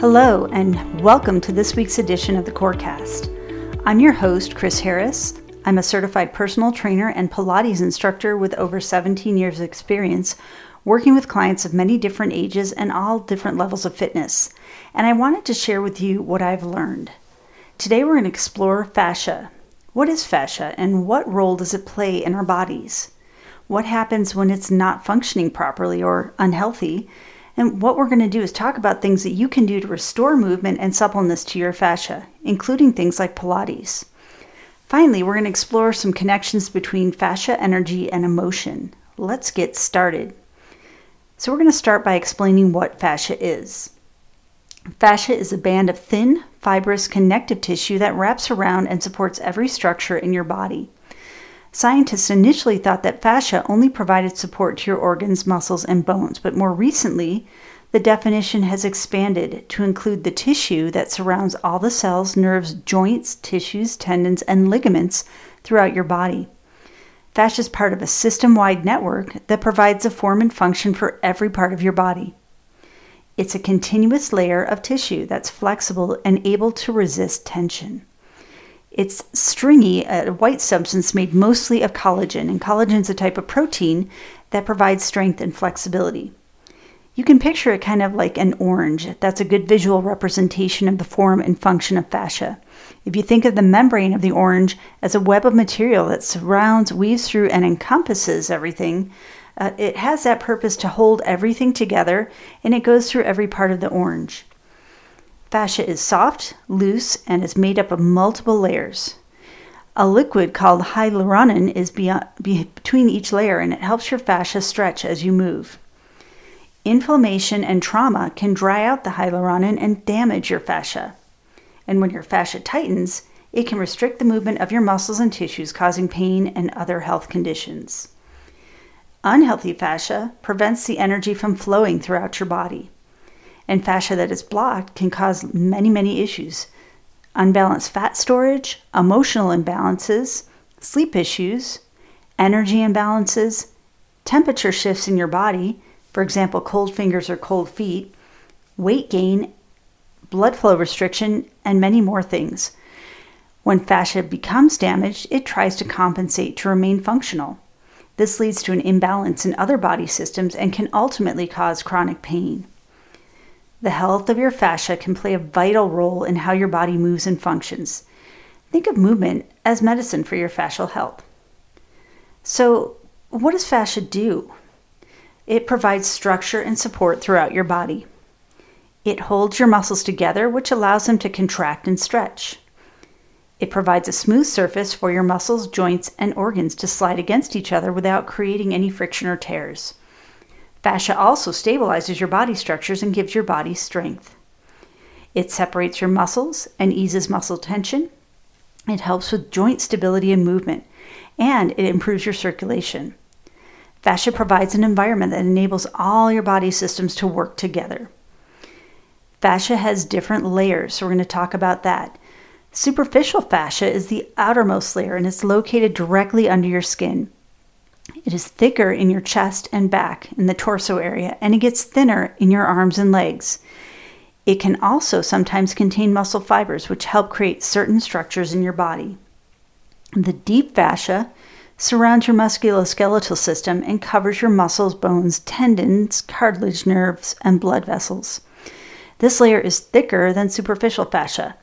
Hello, and welcome to this week's edition of the Korecast. I'm your host, Chris Harris. I'm a certified personal trainer and Pilates instructor with over 17 years of experience working with clients of many different ages and all different levels of fitness. And I wanted to share with you what I've learned. Today, we're going to explore fascia. What is fascia and what role does it play in our bodies? What happens when it's not functioning properly or unhealthy? And what we're going to do is talk about things that you can do to restore movement and suppleness to your fascia, including things like Pilates. Finally, we're going to explore some connections between fascia energy and emotion. Let's get started. So, we're going to start by explaining what fascia is. Fascia is a band of thin, fibrous connective tissue that wraps around and supports every structure in your body. Scientists initially thought that fascia only provided support to your organs, muscles, and bones, but more recently, the definition has expanded to include the tissue that surrounds all the cells, nerves, joints, tissues, tendons, and ligaments throughout your body. Fascia is part of a system wide network that provides a form and function for every part of your body. It's a continuous layer of tissue that's flexible and able to resist tension. It's stringy, a white substance made mostly of collagen, and collagen is a type of protein that provides strength and flexibility. You can picture it kind of like an orange. That's a good visual representation of the form and function of fascia. If you think of the membrane of the orange as a web of material that surrounds, weaves through, and encompasses everything, uh, it has that purpose to hold everything together and it goes through every part of the orange. Fascia is soft, loose, and is made up of multiple layers. A liquid called hyaluronin is beyond, between each layer and it helps your fascia stretch as you move. Inflammation and trauma can dry out the hyaluronin and damage your fascia. And when your fascia tightens, it can restrict the movement of your muscles and tissues, causing pain and other health conditions. Unhealthy fascia prevents the energy from flowing throughout your body and fascia that is blocked can cause many, many issues unbalanced fat storage, emotional imbalances, sleep issues, energy imbalances, temperature shifts in your body, for example, cold fingers or cold feet, weight gain, blood flow restriction, and many more things. When fascia becomes damaged, it tries to compensate to remain functional. This leads to an imbalance in other body systems and can ultimately cause chronic pain. The health of your fascia can play a vital role in how your body moves and functions. Think of movement as medicine for your fascial health. So, what does fascia do? It provides structure and support throughout your body. It holds your muscles together, which allows them to contract and stretch. It provides a smooth surface for your muscles, joints, and organs to slide against each other without creating any friction or tears. Fascia also stabilizes your body structures and gives your body strength. It separates your muscles and eases muscle tension. It helps with joint stability and movement, and it improves your circulation. Fascia provides an environment that enables all your body systems to work together. Fascia has different layers, so we're going to talk about that. Superficial fascia is the outermost layer and it's located directly under your skin. It is thicker in your chest and back in the torso area, and it gets thinner in your arms and legs. It can also sometimes contain muscle fibers, which help create certain structures in your body. The deep fascia surrounds your musculoskeletal system and covers your muscles, bones, tendons, cartilage, nerves, and blood vessels. This layer is thicker than superficial fascia,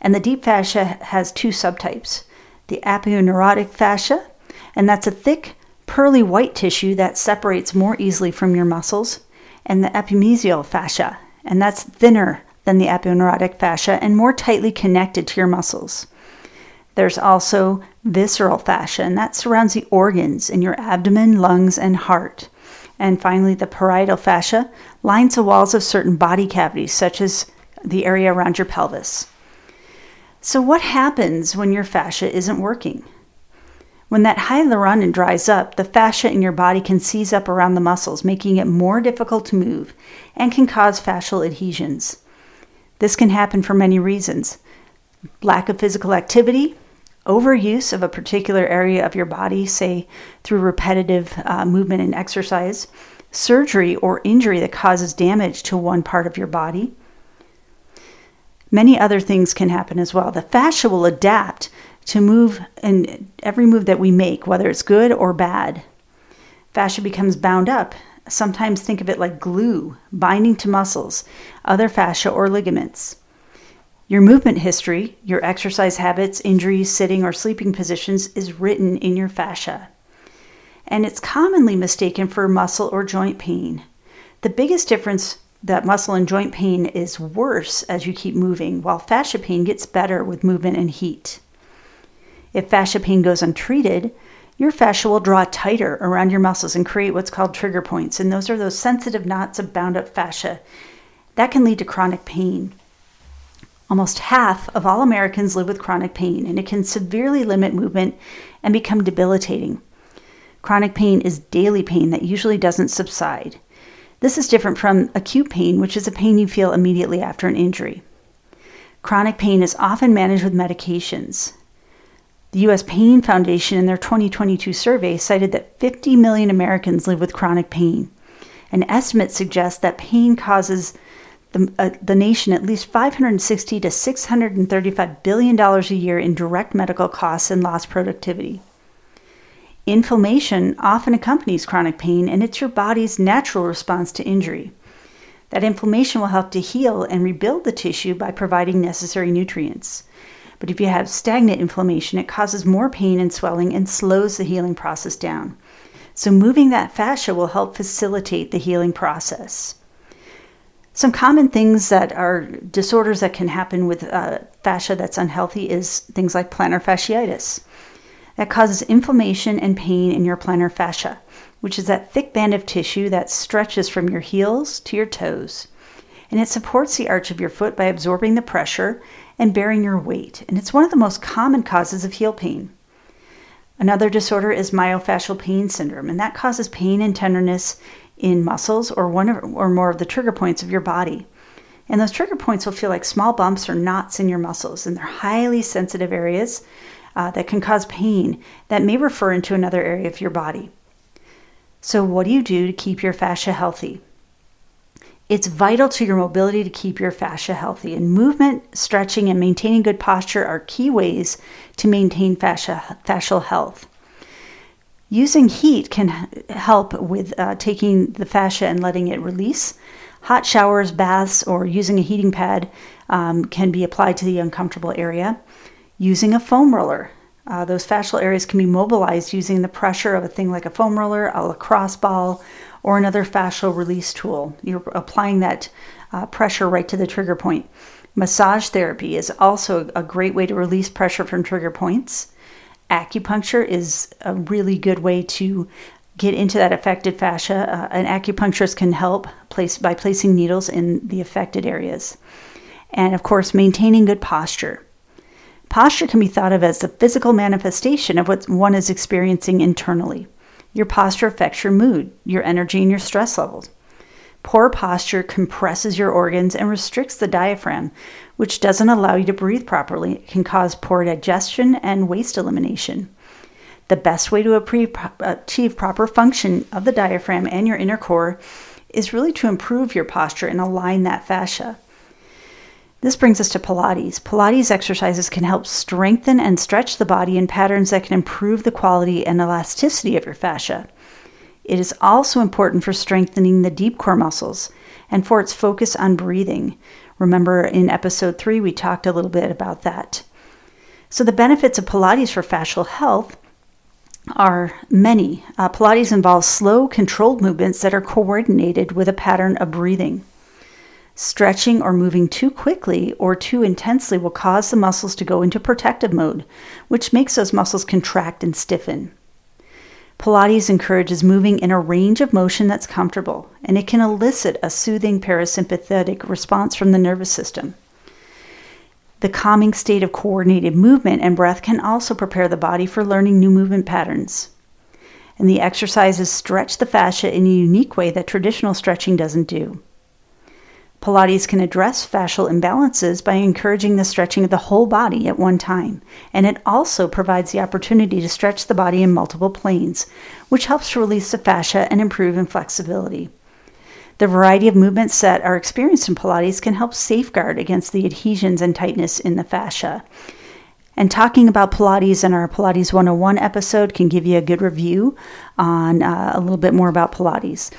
and the deep fascia has two subtypes the aponeurotic fascia, and that's a thick, pearly white tissue that separates more easily from your muscles, and the epimysial fascia, and that's thinner than the aponeurotic fascia and more tightly connected to your muscles. There's also visceral fascia, and that surrounds the organs in your abdomen, lungs, and heart. And finally, the parietal fascia lines the walls of certain body cavities, such as the area around your pelvis. So, what happens when your fascia isn't working? When that hyaluronin dries up, the fascia in your body can seize up around the muscles, making it more difficult to move and can cause fascial adhesions. This can happen for many reasons lack of physical activity, overuse of a particular area of your body, say through repetitive uh, movement and exercise, surgery or injury that causes damage to one part of your body. Many other things can happen as well. The fascia will adapt to move and every move that we make, whether it's good or bad. Fascia becomes bound up. Sometimes think of it like glue binding to muscles, other fascia, or ligaments. Your movement history, your exercise habits, injuries, sitting, or sleeping positions is written in your fascia. And it's commonly mistaken for muscle or joint pain. The biggest difference that muscle and joint pain is worse as you keep moving, while fascia pain gets better with movement and heat. If fascia pain goes untreated, your fascia will draw tighter around your muscles and create what's called trigger points. And those are those sensitive knots of bound up fascia. That can lead to chronic pain. Almost half of all Americans live with chronic pain, and it can severely limit movement and become debilitating. Chronic pain is daily pain that usually doesn't subside. This is different from acute pain, which is a pain you feel immediately after an injury. Chronic pain is often managed with medications. The U.S. Pain Foundation, in their 2022 survey, cited that 50 million Americans live with chronic pain. An estimate suggests that pain causes the, uh, the nation at least 560 to 635 billion dollars a year in direct medical costs and lost productivity. Inflammation often accompanies chronic pain, and it's your body's natural response to injury. That inflammation will help to heal and rebuild the tissue by providing necessary nutrients. But if you have stagnant inflammation, it causes more pain and swelling and slows the healing process down. So, moving that fascia will help facilitate the healing process. Some common things that are disorders that can happen with uh, fascia that's unhealthy is things like plantar fasciitis. That causes inflammation and pain in your plantar fascia, which is that thick band of tissue that stretches from your heels to your toes. And it supports the arch of your foot by absorbing the pressure and bearing your weight. And it's one of the most common causes of heel pain. Another disorder is myofascial pain syndrome, and that causes pain and tenderness in muscles or one or more of the trigger points of your body. And those trigger points will feel like small bumps or knots in your muscles, and they're highly sensitive areas uh, that can cause pain that may refer into another area of your body. So, what do you do to keep your fascia healthy? It's vital to your mobility to keep your fascia healthy, and movement, stretching, and maintaining good posture are key ways to maintain fascia, fascial health. Using heat can help with uh, taking the fascia and letting it release. Hot showers, baths, or using a heating pad um, can be applied to the uncomfortable area. Using a foam roller. Uh, those fascial areas can be mobilized using the pressure of a thing like a foam roller, a lacrosse ball, or another fascial release tool. You're applying that uh, pressure right to the trigger point. Massage therapy is also a great way to release pressure from trigger points. Acupuncture is a really good way to get into that affected fascia. Uh, an acupuncturist can help place by placing needles in the affected areas. And of course, maintaining good posture. Posture can be thought of as the physical manifestation of what one is experiencing internally. Your posture affects your mood, your energy, and your stress levels. Poor posture compresses your organs and restricts the diaphragm, which doesn't allow you to breathe properly. It can cause poor digestion and waste elimination. The best way to achieve proper function of the diaphragm and your inner core is really to improve your posture and align that fascia. This brings us to Pilates. Pilates exercises can help strengthen and stretch the body in patterns that can improve the quality and elasticity of your fascia. It is also important for strengthening the deep core muscles and for its focus on breathing. Remember in episode three, we talked a little bit about that. So, the benefits of Pilates for fascial health are many. Uh, Pilates involves slow, controlled movements that are coordinated with a pattern of breathing. Stretching or moving too quickly or too intensely will cause the muscles to go into protective mode, which makes those muscles contract and stiffen. Pilates encourages moving in a range of motion that's comfortable, and it can elicit a soothing parasympathetic response from the nervous system. The calming state of coordinated movement and breath can also prepare the body for learning new movement patterns. And the exercises stretch the fascia in a unique way that traditional stretching doesn't do. Pilates can address fascial imbalances by encouraging the stretching of the whole body at one time, and it also provides the opportunity to stretch the body in multiple planes, which helps to release the fascia and improve in flexibility. The variety of movements that are experienced in Pilates can help safeguard against the adhesions and tightness in the fascia. And talking about Pilates in our Pilates 101 episode can give you a good review on uh, a little bit more about Pilates.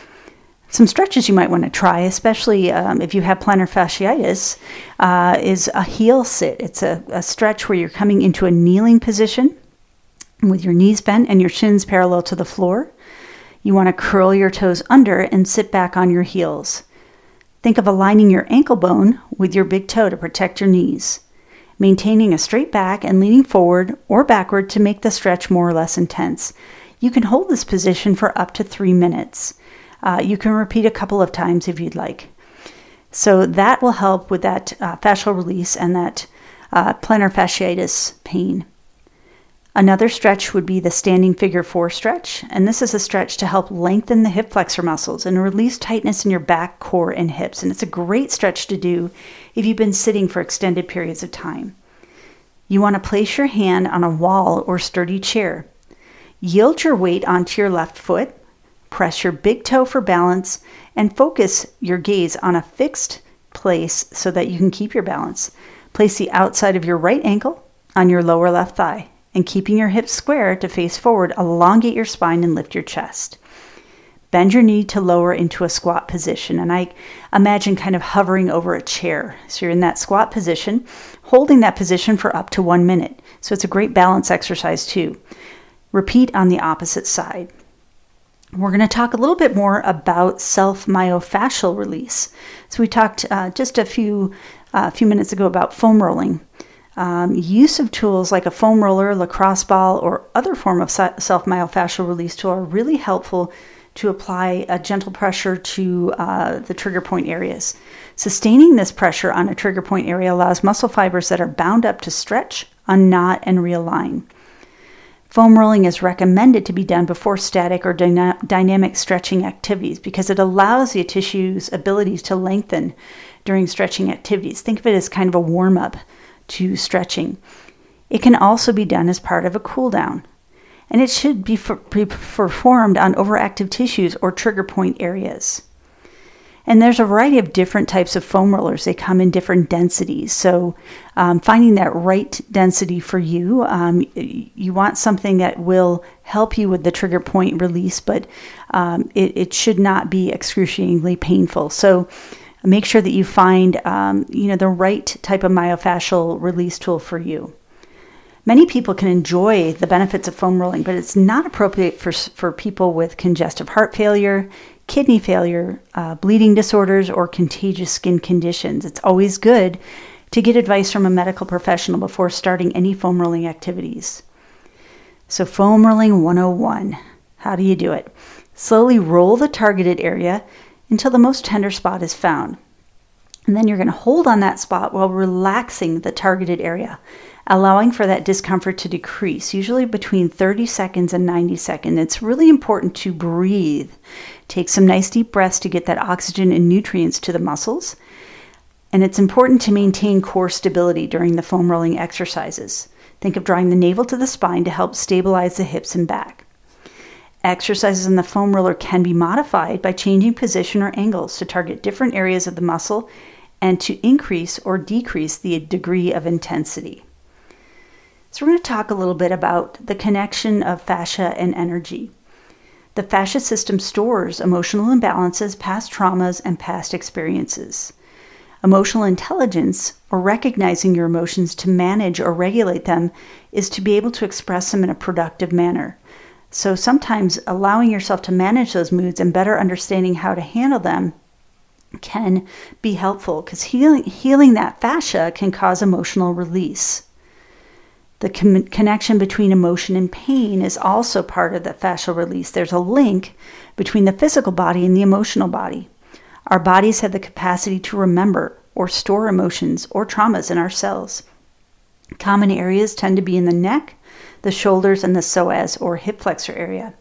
Some stretches you might want to try, especially um, if you have plantar fasciitis, uh, is a heel sit. It's a, a stretch where you're coming into a kneeling position with your knees bent and your shins parallel to the floor. You want to curl your toes under and sit back on your heels. Think of aligning your ankle bone with your big toe to protect your knees, maintaining a straight back and leaning forward or backward to make the stretch more or less intense. You can hold this position for up to three minutes. Uh, you can repeat a couple of times if you'd like. So that will help with that uh, fascial release and that uh, plantar fasciitis pain. Another stretch would be the standing figure four stretch, and this is a stretch to help lengthen the hip flexor muscles and release tightness in your back, core, and hips. And it's a great stretch to do if you've been sitting for extended periods of time. You want to place your hand on a wall or sturdy chair. Yield your weight onto your left foot Press your big toe for balance and focus your gaze on a fixed place so that you can keep your balance. Place the outside of your right ankle on your lower left thigh and keeping your hips square to face forward, elongate your spine and lift your chest. Bend your knee to lower into a squat position. And I imagine kind of hovering over a chair. So you're in that squat position, holding that position for up to one minute. So it's a great balance exercise, too. Repeat on the opposite side. We're going to talk a little bit more about self myofascial release. So we talked uh, just a few uh, few minutes ago about foam rolling. Um, use of tools like a foam roller, lacrosse ball, or other form of self myofascial release tool are really helpful to apply a gentle pressure to uh, the trigger point areas. Sustaining this pressure on a trigger point area allows muscle fibers that are bound up to stretch, unknot, and realign. Foam rolling is recommended to be done before static or dyna- dynamic stretching activities because it allows the tissue's abilities to lengthen during stretching activities. Think of it as kind of a warm up to stretching. It can also be done as part of a cool down, and it should be, for, be performed on overactive tissues or trigger point areas. And there's a variety of different types of foam rollers. They come in different densities. So, um, finding that right density for you, um, you want something that will help you with the trigger point release, but um, it, it, should not be excruciatingly painful. So, make sure that you find um, you know the right type of myofascial release tool for you. Many people can enjoy the benefits of foam rolling, but it's not appropriate for, for people with congestive heart failure, kidney failure, uh, bleeding disorders, or contagious skin conditions. It's always good to get advice from a medical professional before starting any foam rolling activities. So, foam rolling 101 how do you do it? Slowly roll the targeted area until the most tender spot is found. And then you're going to hold on that spot while relaxing the targeted area, allowing for that discomfort to decrease, usually between 30 seconds and 90 seconds. It's really important to breathe Take some nice deep breaths to get that oxygen and nutrients to the muscles. And it's important to maintain core stability during the foam rolling exercises. Think of drawing the navel to the spine to help stabilize the hips and back. Exercises in the foam roller can be modified by changing position or angles to target different areas of the muscle and to increase or decrease the degree of intensity. So, we're going to talk a little bit about the connection of fascia and energy. The fascia system stores emotional imbalances, past traumas, and past experiences. Emotional intelligence, or recognizing your emotions to manage or regulate them, is to be able to express them in a productive manner. So sometimes allowing yourself to manage those moods and better understanding how to handle them can be helpful because healing, healing that fascia can cause emotional release. The con- connection between emotion and pain is also part of the fascial release. There's a link between the physical body and the emotional body. Our bodies have the capacity to remember or store emotions or traumas in our cells. Common areas tend to be in the neck, the shoulders, and the psoas or hip flexor area.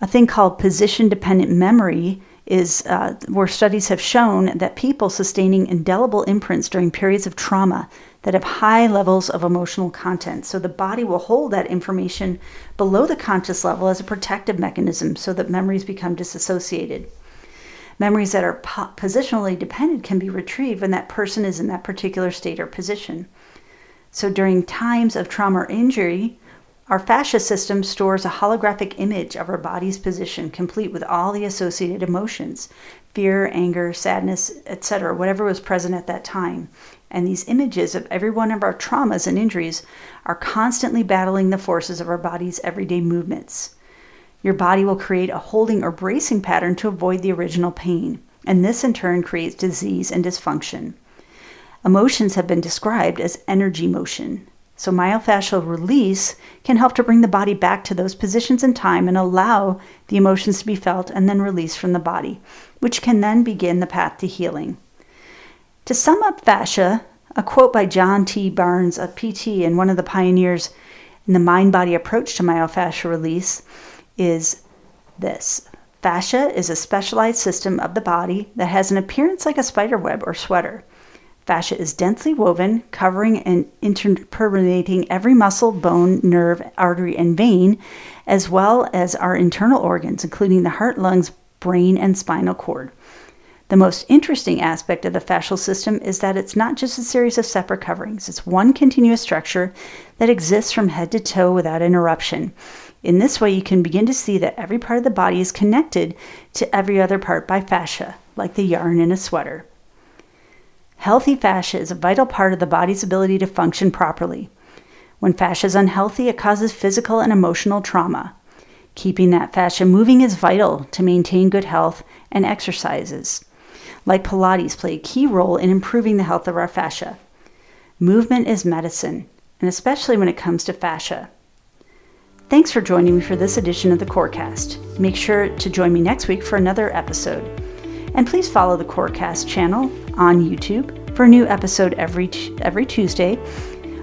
A thing called position dependent memory is uh, where studies have shown that people sustaining indelible imprints during periods of trauma that have high levels of emotional content. So the body will hold that information below the conscious level as a protective mechanism so that memories become disassociated. Memories that are po- positionally dependent can be retrieved when that person is in that particular state or position. So during times of trauma or injury, our fascia system stores a holographic image of our body's position, complete with all the associated emotions fear, anger, sadness, etc., whatever was present at that time. And these images of every one of our traumas and injuries are constantly battling the forces of our body's everyday movements. Your body will create a holding or bracing pattern to avoid the original pain, and this in turn creates disease and dysfunction. Emotions have been described as energy motion. So, myofascial release can help to bring the body back to those positions in time and allow the emotions to be felt and then released from the body, which can then begin the path to healing. To sum up fascia, a quote by John T. Barnes, a PT and one of the pioneers in the mind body approach to myofascial release, is this Fascia is a specialized system of the body that has an appearance like a spider web or sweater. Fascia is densely woven, covering and interpermeating every muscle, bone, nerve, artery, and vein, as well as our internal organs, including the heart, lungs, brain, and spinal cord. The most interesting aspect of the fascial system is that it's not just a series of separate coverings, it's one continuous structure that exists from head to toe without interruption. In this way, you can begin to see that every part of the body is connected to every other part by fascia, like the yarn in a sweater. Healthy fascia is a vital part of the body's ability to function properly. When fascia is unhealthy, it causes physical and emotional trauma. Keeping that fascia moving is vital to maintain good health and exercises. Like Pilates, play a key role in improving the health of our fascia. Movement is medicine, and especially when it comes to fascia. Thanks for joining me for this edition of the Korecast. Make sure to join me next week for another episode. And please follow the Korecast channel on YouTube for a new episode every every Tuesday,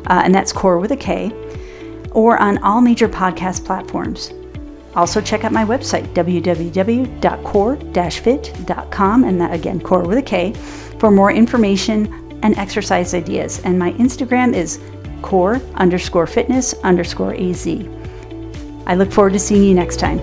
uh, and that's Core with a K, or on all major podcast platforms. Also, check out my website, www.core-fit.com, and that again, core with a K, for more information and exercise ideas. And my Instagram is core underscore fitness underscore AZ. I look forward to seeing you next time.